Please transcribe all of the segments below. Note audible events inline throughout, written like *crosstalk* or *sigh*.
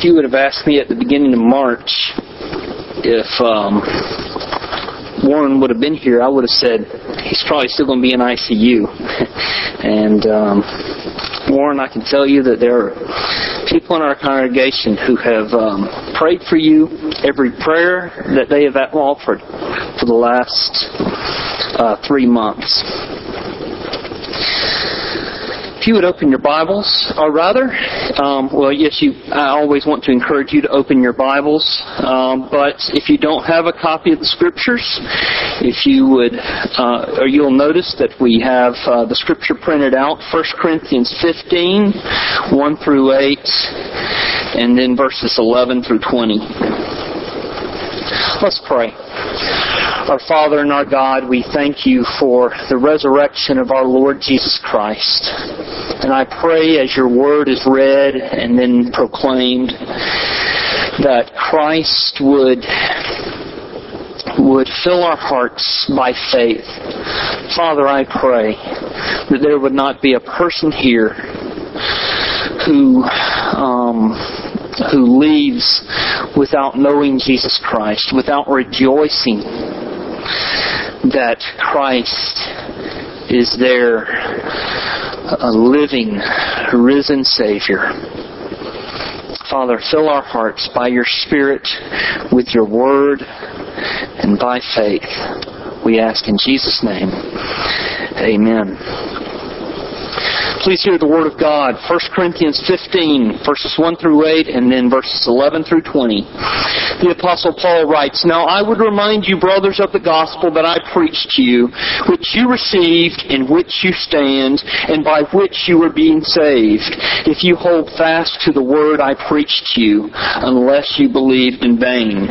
if you would have asked me at the beginning of March if um, Warren would have been here, I would have said he's probably still going to be in ICU. *laughs* and um, Warren, I can tell you that there are people in our congregation who have um, prayed for you. Every prayer that they have offered for the last uh, three months. If you would open your Bibles, or rather, um, well, yes, you. I always want to encourage you to open your Bibles. Um, but if you don't have a copy of the Scriptures, if you would, uh, or you'll notice that we have uh, the Scripture printed out: 1 Corinthians 15, 1 through 8, and then verses 11 through 20. Let's pray. Our Father and our God, we thank you for the resurrection of our Lord Jesus Christ. And I pray as your word is read and then proclaimed that Christ would would fill our hearts by faith. Father, I pray that there would not be a person here who um, who leaves without knowing Jesus Christ, without rejoicing that Christ is their a living, risen Savior. Father, fill our hearts by your Spirit with your word and by faith. We ask in Jesus' name. Amen. Please hear the Word of God. 1 Corinthians 15, verses 1 through 8, and then verses 11 through 20. The Apostle Paul writes, Now I would remind you, brothers, of the gospel that I preached to you, which you received, in which you stand, and by which you are being saved, if you hold fast to the word I preached to you, unless you believed in vain.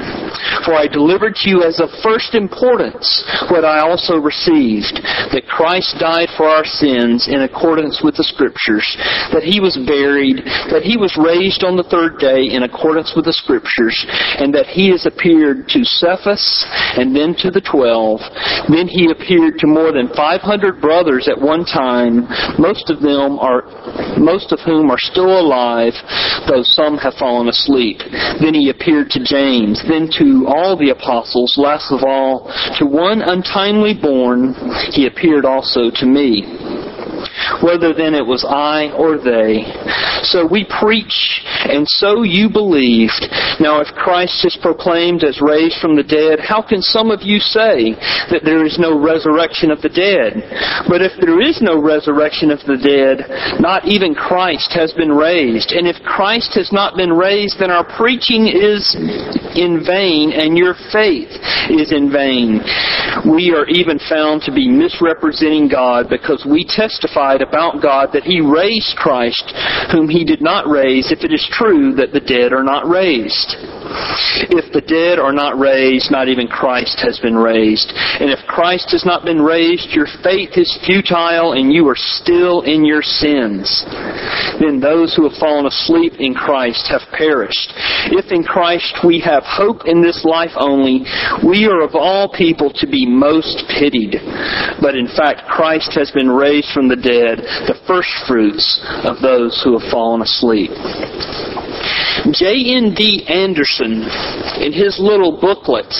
For I delivered to you as of first importance what I also received, that Christ died for our sins in accordance with the Scriptures, that he was buried, that he was raised on the third day in accordance with the Scriptures, and that he has appeared to Cephas and then to the twelve. Then he appeared to more than 500 brothers at one time, most of them are, most of whom are still alive, though some have fallen asleep. Then he appeared to James, then to all the apostles, last of all to one untimely born, he appeared also to me whether then it was I or they. So we preach, and so you believed. Now, if Christ is proclaimed as raised from the dead, how can some of you say that there is no resurrection of the dead? But if there is no resurrection of the dead, not even Christ has been raised. And if Christ has not been raised, then our preaching is in vain, and your faith is in vain. We are even found to be misrepresenting God because we testified about God that He raised Christ, whom He did not raise, if it is true that the dead are not raised. If the dead are not raised, not even Christ has been raised. And if Christ has not been raised, your faith is futile and you are still in your sins. Then those who have fallen asleep in Christ have perished. If in Christ we have hope in this life only, we are of all people to be most pitied. But in fact, Christ has been raised from the dead, the first fruits of those who have fallen asleep. J.N.D. Anderson, in his little booklet,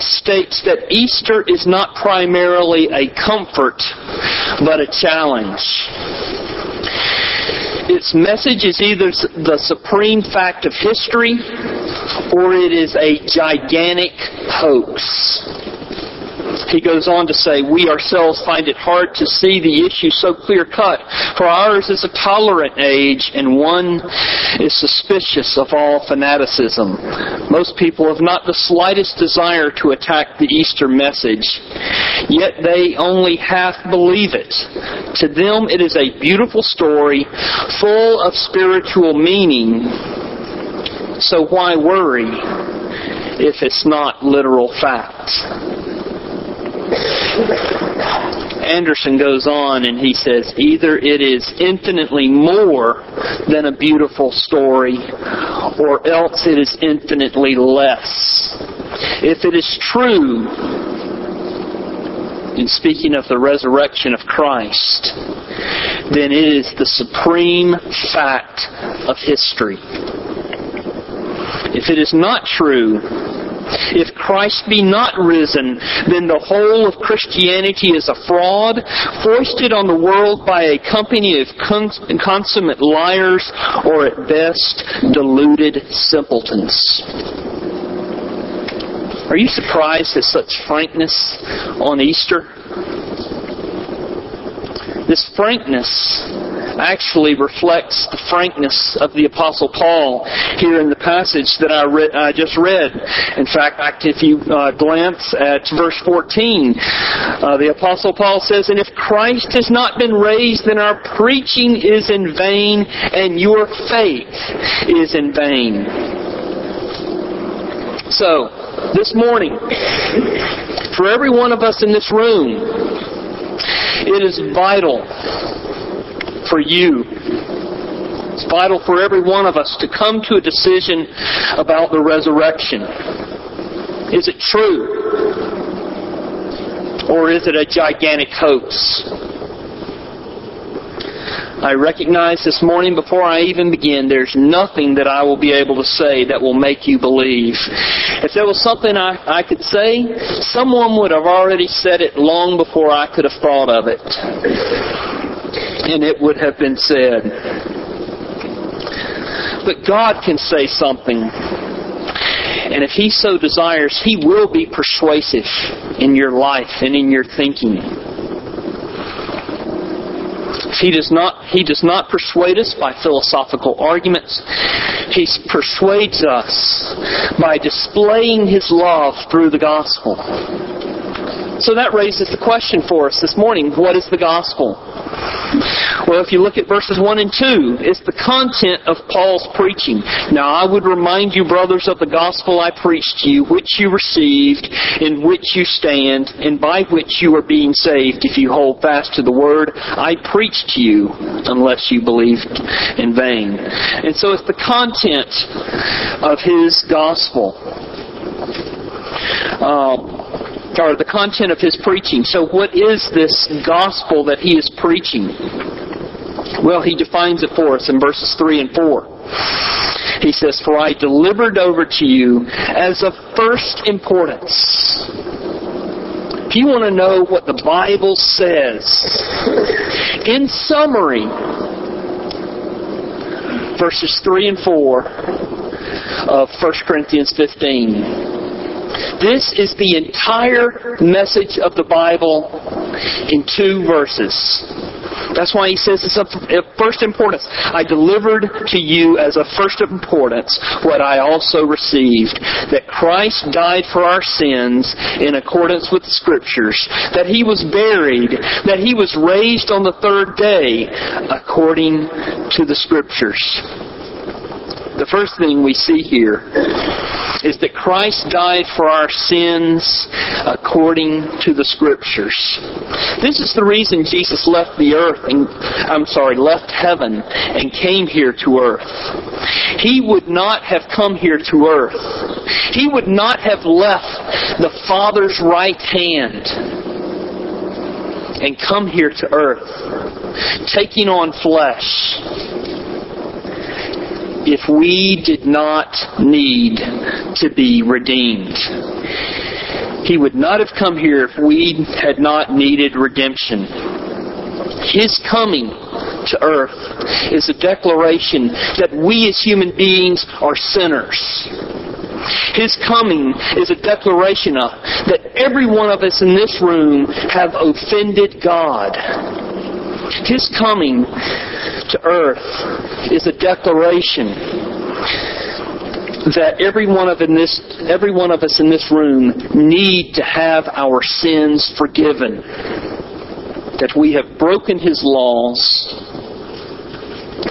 states that Easter is not primarily a comfort, but a challenge. Its message is either the supreme fact of history or it is a gigantic hoax. He goes on to say, We ourselves find it hard to see the issue so clear cut, for ours is a tolerant age, and one is suspicious of all fanaticism. Most people have not the slightest desire to attack the Easter message, yet they only half believe it. To them, it is a beautiful story full of spiritual meaning. So why worry if it's not literal fact? Anderson goes on and he says, either it is infinitely more than a beautiful story, or else it is infinitely less. If it is true, in speaking of the resurrection of Christ, then it is the supreme fact of history. If it is not true, if Christ be not risen, then the whole of Christianity is a fraud, foisted on the world by a company of consummate liars, or at best, deluded simpletons. Are you surprised at such frankness on Easter? This frankness actually reflects the frankness of the Apostle Paul here in the passage that I, re- I just read. In fact, if you uh, glance at verse 14, uh, the Apostle Paul says, And if Christ has not been raised, then our preaching is in vain, and your faith is in vain. So, this morning, for every one of us in this room, it is vital for you. It's vital for every one of us to come to a decision about the resurrection. Is it true? Or is it a gigantic hoax? I recognize this morning before I even begin, there's nothing that I will be able to say that will make you believe. If there was something I, I could say, someone would have already said it long before I could have thought of it and it would have been said. But God can say something. And if He so desires, He will be persuasive in your life and in your thinking. He does not, he does not persuade us by philosophical arguments. He persuades us by displaying His love through the gospel. So that raises the question for us this morning what is the gospel? Well, if you look at verses 1 and 2, it's the content of Paul's preaching. Now, I would remind you, brothers, of the gospel I preached to you, which you received, in which you stand, and by which you are being saved, if you hold fast to the word I preached to you, unless you believed in vain. And so it's the content of his gospel. Uh, or the content of his preaching. So, what is this gospel that he is preaching? Well, he defines it for us in verses 3 and 4. He says, For I delivered over to you as of first importance. If you want to know what the Bible says, in summary, verses 3 and 4 of 1 Corinthians 15. This is the entire message of the Bible in two verses. That's why he says it's of first importance. I delivered to you as of first importance what I also received that Christ died for our sins in accordance with the Scriptures, that he was buried, that he was raised on the third day according to the Scriptures. The first thing we see here is that Christ died for our sins according to the Scriptures. This is the reason Jesus left the earth, and, I'm sorry, left heaven and came here to earth. He would not have come here to earth. He would not have left the Father's right hand and come here to earth, taking on flesh if we did not need to be redeemed. He would not have come here if we had not needed redemption. His coming to earth is a declaration that we as human beings are sinners. His coming is a declaration of that every one of us in this room have offended God. His coming to earth is a declaration that every one of in this every one of us in this room need to have our sins forgiven. That we have broken his laws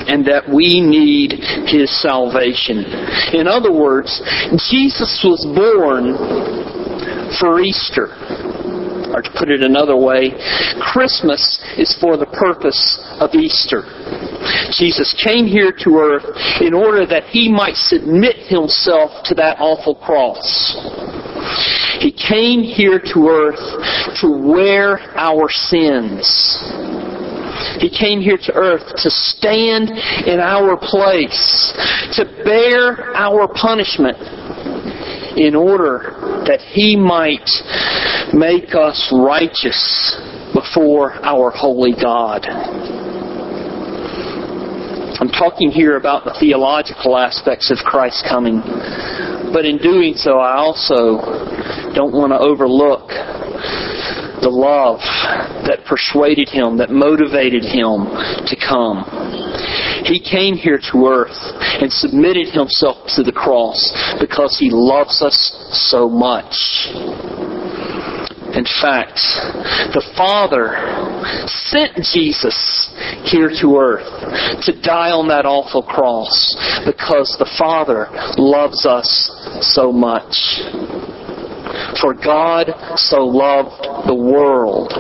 and that we need his salvation. In other words, Jesus was born for Easter. Or to put it another way, Christmas is for the purpose of Easter. Jesus came here to earth in order that he might submit himself to that awful cross. He came here to earth to wear our sins. He came here to earth to stand in our place, to bear our punishment in order that He might make us righteous before our holy God. I'm talking here about the theological aspects of Christ's coming. But in doing so, I also don't want to overlook the love that persuaded him, that motivated him to come. He came here to earth and submitted himself to the cross because he loves us so much. In fact, the Father sent Jesus here to earth to die on that awful cross because the Father loves us so much. For God so loved the world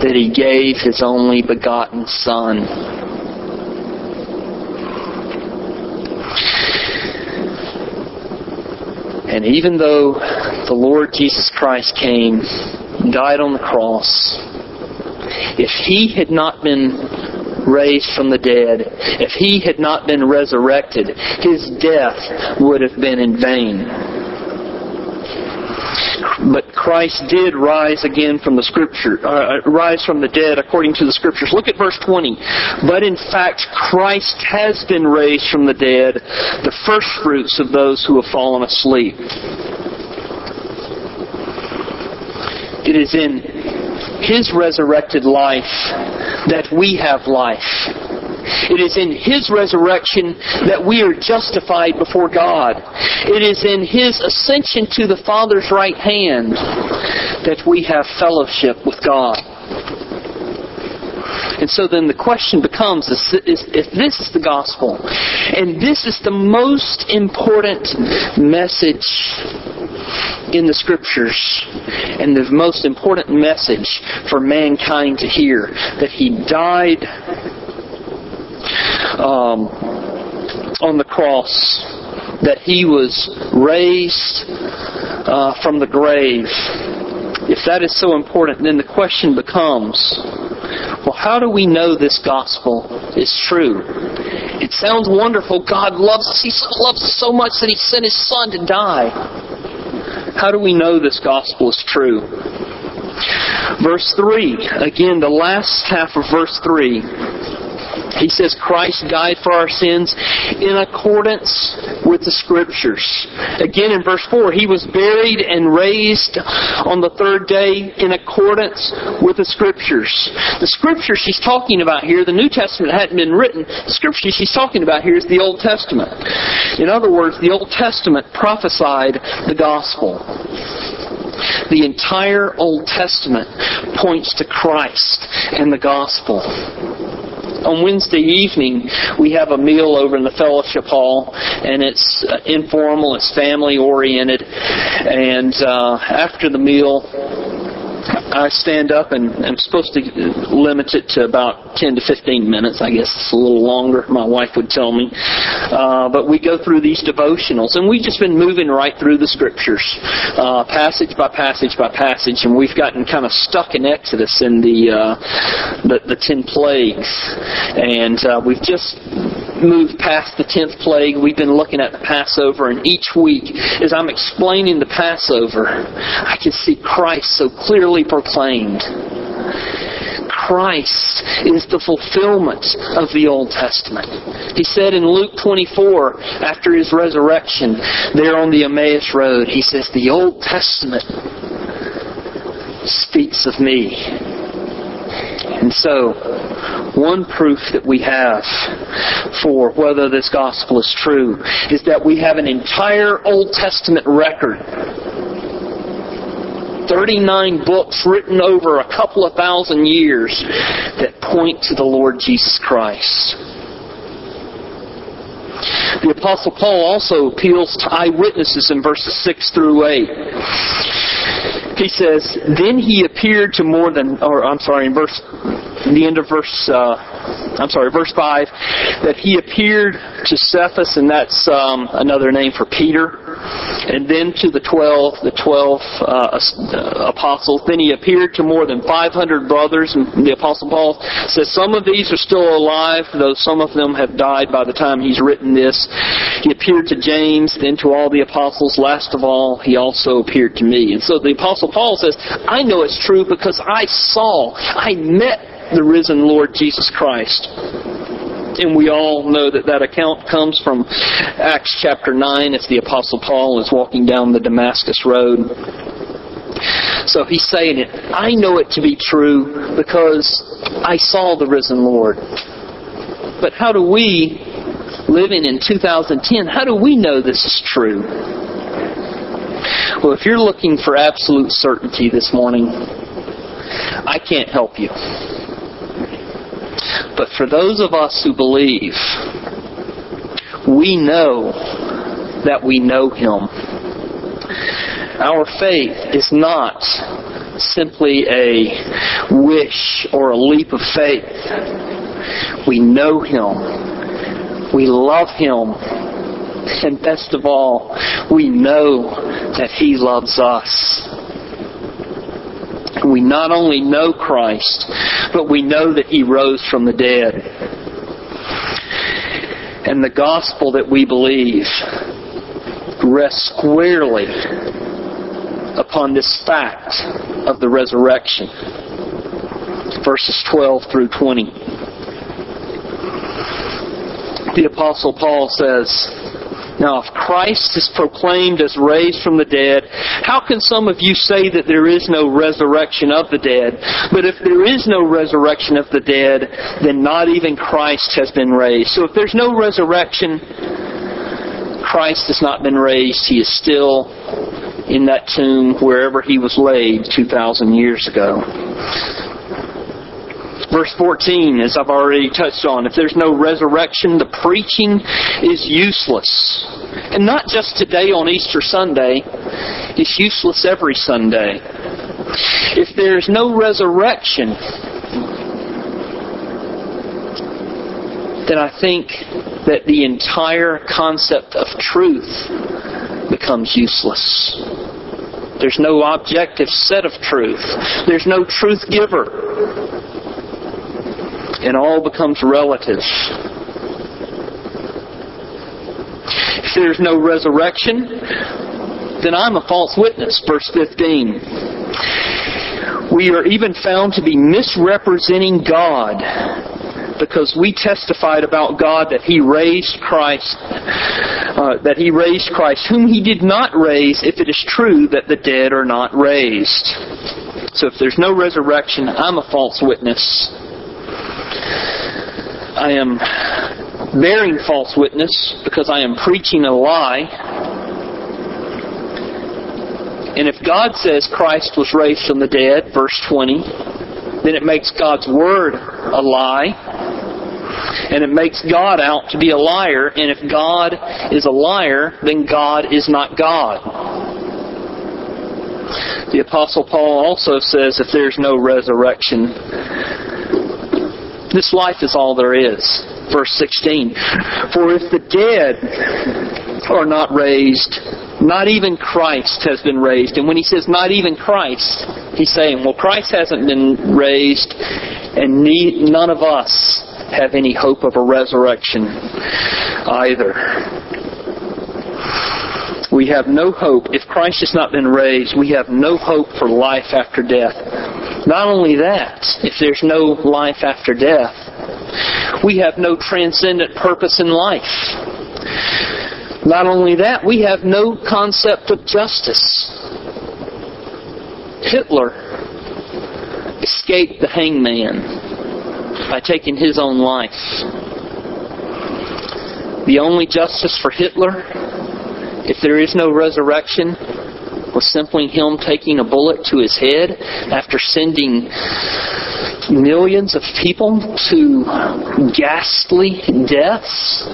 that he gave his only begotten Son. And even though the Lord Jesus Christ came, died on the cross, if he had not been raised from the dead, if he had not been resurrected, his death would have been in vain. But Christ did rise again from the scripture, uh, rise from the dead according to the scriptures. Look at verse 20. But in fact, Christ has been raised from the dead, the first fruits of those who have fallen asleep. It is in His resurrected life that we have life. It is in His resurrection that we are justified before God. It is in His ascension to the Father's right hand that we have fellowship with God. And so then the question becomes if this is the gospel, and this is the most important message in the scriptures, and the most important message for mankind to hear, that He died um, on the cross, that He was raised uh, from the grave. If that is so important, then the question becomes well, how do we know this gospel is true? It sounds wonderful. God loves us. He loves us so much that He sent His Son to die. How do we know this gospel is true? Verse 3, again, the last half of verse 3 he says Christ died for our sins in accordance with the Scriptures. Again in verse 4, He was buried and raised on the third day in accordance with the Scriptures. The Scriptures He's talking about here, the New Testament hadn't been written. The Scriptures He's talking about here is the Old Testament. In other words, the Old Testament prophesied the gospel. The entire Old Testament points to Christ and the gospel on Wednesday evening, we have a meal over in the fellowship hall, and it's uh, informal, it's family oriented, and uh, after the meal, I stand up and I'm supposed to limit it to about 10 to 15 minutes. I guess it's a little longer, my wife would tell me. Uh, but we go through these devotionals, and we've just been moving right through the scriptures, uh, passage by passage by passage, and we've gotten kind of stuck in Exodus in the uh, the, the ten plagues, and uh, we've just moved past the tenth plague. We've been looking at the Passover, and each week, as I'm explaining the Passover, I can see Christ so clearly proclaimed. Christ is the fulfillment of the Old Testament. He said in Luke 24, after his resurrection, there on the Emmaus Road, he says, The Old Testament speaks of me. And so, one proof that we have for whether this gospel is true is that we have an entire Old Testament record 39 books written over a couple of thousand years that point to the Lord Jesus Christ. The Apostle Paul also appeals to eyewitnesses in verses 6 through 8. He says, Then he appeared to more than, or I'm sorry, in verse, the end of verse, uh, I'm sorry, verse 5, that he appeared to Cephas, and that's um, another name for Peter and then to the twelve, the twelve uh, apostles. Then he appeared to more than 500 brothers, and the apostle Paul says some of these are still alive, though some of them have died by the time he's written this. He appeared to James, then to all the apostles. Last of all, he also appeared to me. And so the apostle Paul says, I know it's true because I saw, I met the risen Lord Jesus Christ. And we all know that that account comes from Acts chapter 9 as the Apostle Paul is walking down the Damascus Road. So he's saying it. I know it to be true because I saw the risen Lord. But how do we, living in 2010, how do we know this is true? Well, if you're looking for absolute certainty this morning, I can't help you. But for those of us who believe, we know that we know Him. Our faith is not simply a wish or a leap of faith. We know Him. We love Him. And best of all, we know that He loves us. We not only know Christ, but we know that He rose from the dead. And the gospel that we believe rests squarely upon this fact of the resurrection. Verses 12 through 20. The Apostle Paul says, now, if Christ is proclaimed as raised from the dead, how can some of you say that there is no resurrection of the dead? But if there is no resurrection of the dead, then not even Christ has been raised. So if there's no resurrection, Christ has not been raised. He is still in that tomb wherever he was laid 2,000 years ago. Verse 14, as I've already touched on, if there's no resurrection, the preaching is useless. And not just today on Easter Sunday, it's useless every Sunday. If there's no resurrection, then I think that the entire concept of truth becomes useless. There's no objective set of truth. There's no truth giver and all becomes relative. If there's no resurrection, then I'm a false witness. Verse 15. We are even found to be misrepresenting God because we testified about God that He raised Christ, uh, that He raised Christ, whom He did not raise, if it is true that the dead are not raised. So if there's no resurrection, I'm a false witness. I am bearing false witness because I am preaching a lie. And if God says Christ was raised from the dead, verse 20, then it makes God's word a lie. And it makes God out to be a liar. And if God is a liar, then God is not God. The Apostle Paul also says if there's no resurrection, this life is all there is. Verse 16. For if the dead are not raised, not even Christ has been raised. And when he says not even Christ, he's saying, well, Christ hasn't been raised, and none of us have any hope of a resurrection either. We have no hope. If Christ has not been raised, we have no hope for life after death. Not only that, if there's no life after death, we have no transcendent purpose in life. Not only that, we have no concept of justice. Hitler escaped the hangman by taking his own life. The only justice for Hitler, if there is no resurrection, was simply him taking a bullet to his head after sending millions of people to ghastly deaths.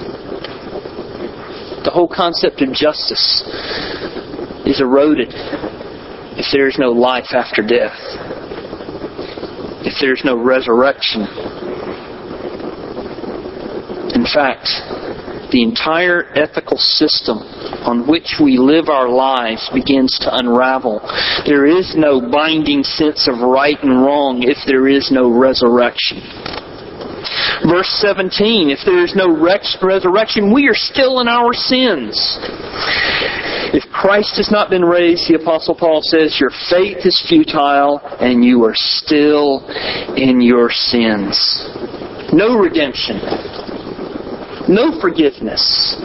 The whole concept of justice is eroded if there is no life after death, if there is no resurrection. In fact, the entire ethical system on which we live our lives begins to unravel. There is no binding sense of right and wrong if there is no resurrection. Verse 17, if there is no resurrection, we are still in our sins. If Christ has not been raised, the Apostle Paul says, your faith is futile and you are still in your sins. No redemption. No forgiveness.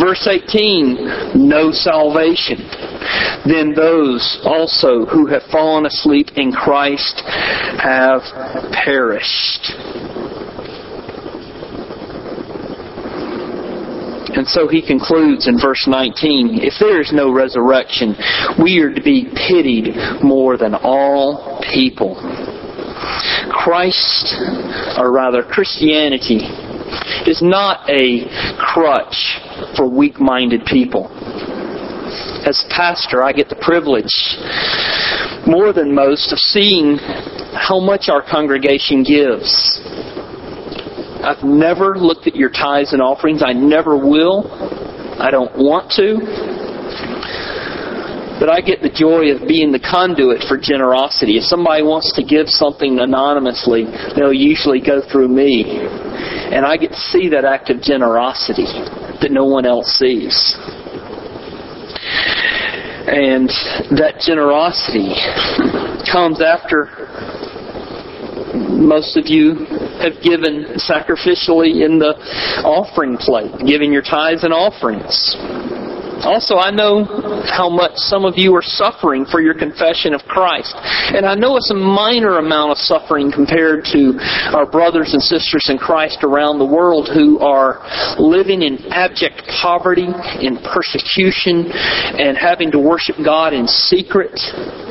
Verse 18, no salvation. Then those also who have fallen asleep in Christ have perished. And so he concludes in verse 19 if there is no resurrection, we are to be pitied more than all people. Christ, or rather Christianity, is not a crutch for weak minded people. As pastor, I get the privilege, more than most, of seeing how much our congregation gives. I've never looked at your tithes and offerings. I never will. I don't want to. But I get the joy of being the conduit for generosity. If somebody wants to give something anonymously, they'll usually go through me. And I get to see that act of generosity that no one else sees. And that generosity comes after most of you have given sacrificially in the offering plate, giving your tithes and offerings. Also, I know how much some of you are suffering for your confession of Christ. And I know it's a minor amount of suffering compared to our brothers and sisters in Christ around the world who are living in abject poverty, in persecution, and having to worship God in secret,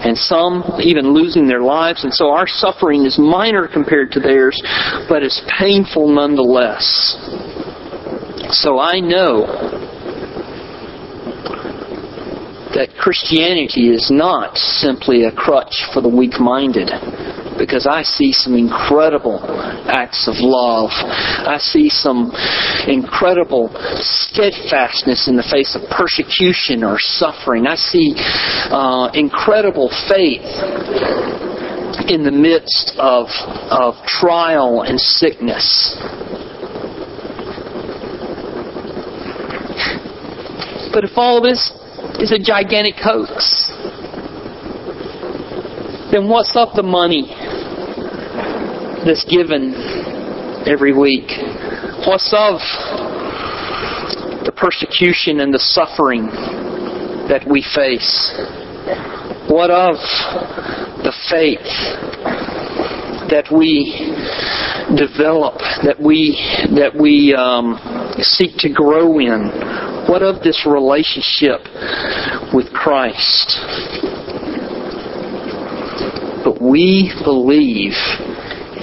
and some even losing their lives. And so our suffering is minor compared to theirs, but it's painful nonetheless. So I know that Christianity is not simply a crutch for the weak minded. Because I see some incredible acts of love. I see some incredible steadfastness in the face of persecution or suffering. I see uh, incredible faith in the midst of, of trial and sickness. But if all this is a gigantic hoax. Then what's up the money that's given every week? What's of the persecution and the suffering that we face? What of the faith that we develop, that we that we um, seek to grow in? What of this relationship with Christ? But we believe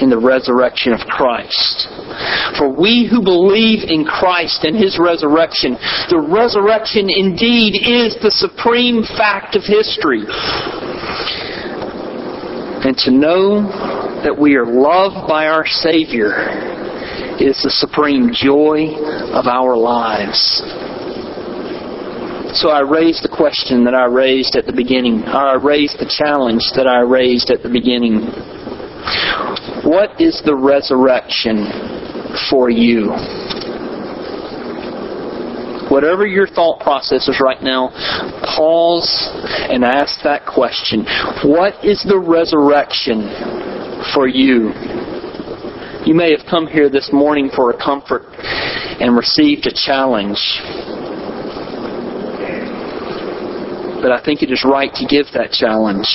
in the resurrection of Christ. For we who believe in Christ and His resurrection, the resurrection indeed is the supreme fact of history. And to know that we are loved by our Savior is the supreme joy of our lives. So I raised the question that I raised at the beginning. or I raised the challenge that I raised at the beginning. What is the resurrection for you? Whatever your thought process is right now, pause and ask that question. What is the resurrection for you? You may have come here this morning for a comfort and received a challenge. But I think it is right to give that challenge.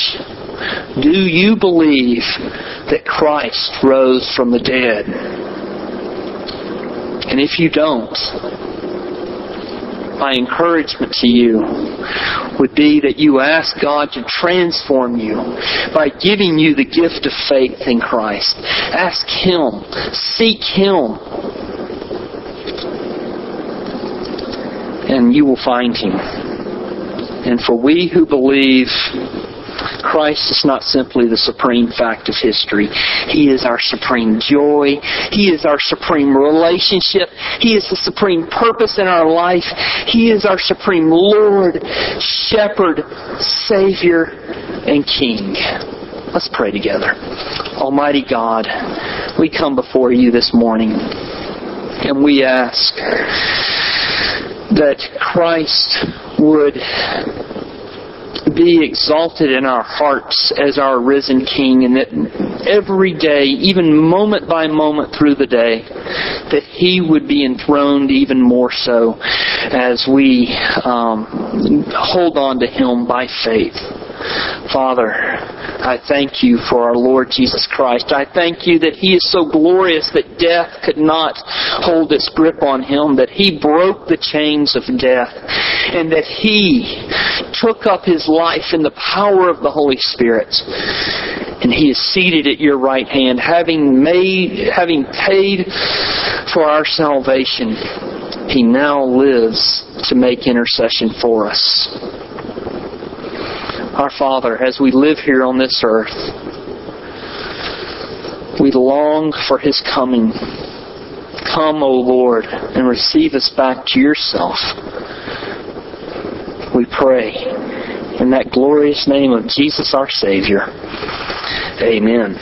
Do you believe that Christ rose from the dead? And if you don't, my encouragement to you would be that you ask God to transform you by giving you the gift of faith in Christ. Ask Him, seek Him, and you will find Him. And for we who believe Christ is not simply the supreme fact of history. He is our supreme joy. He is our supreme relationship. He is the supreme purpose in our life. He is our supreme Lord, Shepherd, Savior, and King. Let's pray together. Almighty God, we come before you this morning and we ask that Christ would be exalted in our hearts as our risen King, and that every day, even moment by moment through the day, that He would be enthroned even more so as we um, hold on to Him by faith. Father, I thank you for our Lord Jesus Christ. I thank you that He is so glorious that death could not hold its grip on Him, that He broke the chains of death, and that He took up His life in the power of the Holy Spirit. And He is seated at your right hand, having made, having paid for our salvation. He now lives to make intercession for us. Our Father, as we live here on this earth, we long for His coming. Come, O Lord, and receive us back to yourself. We pray in that glorious name of Jesus our Savior. Amen.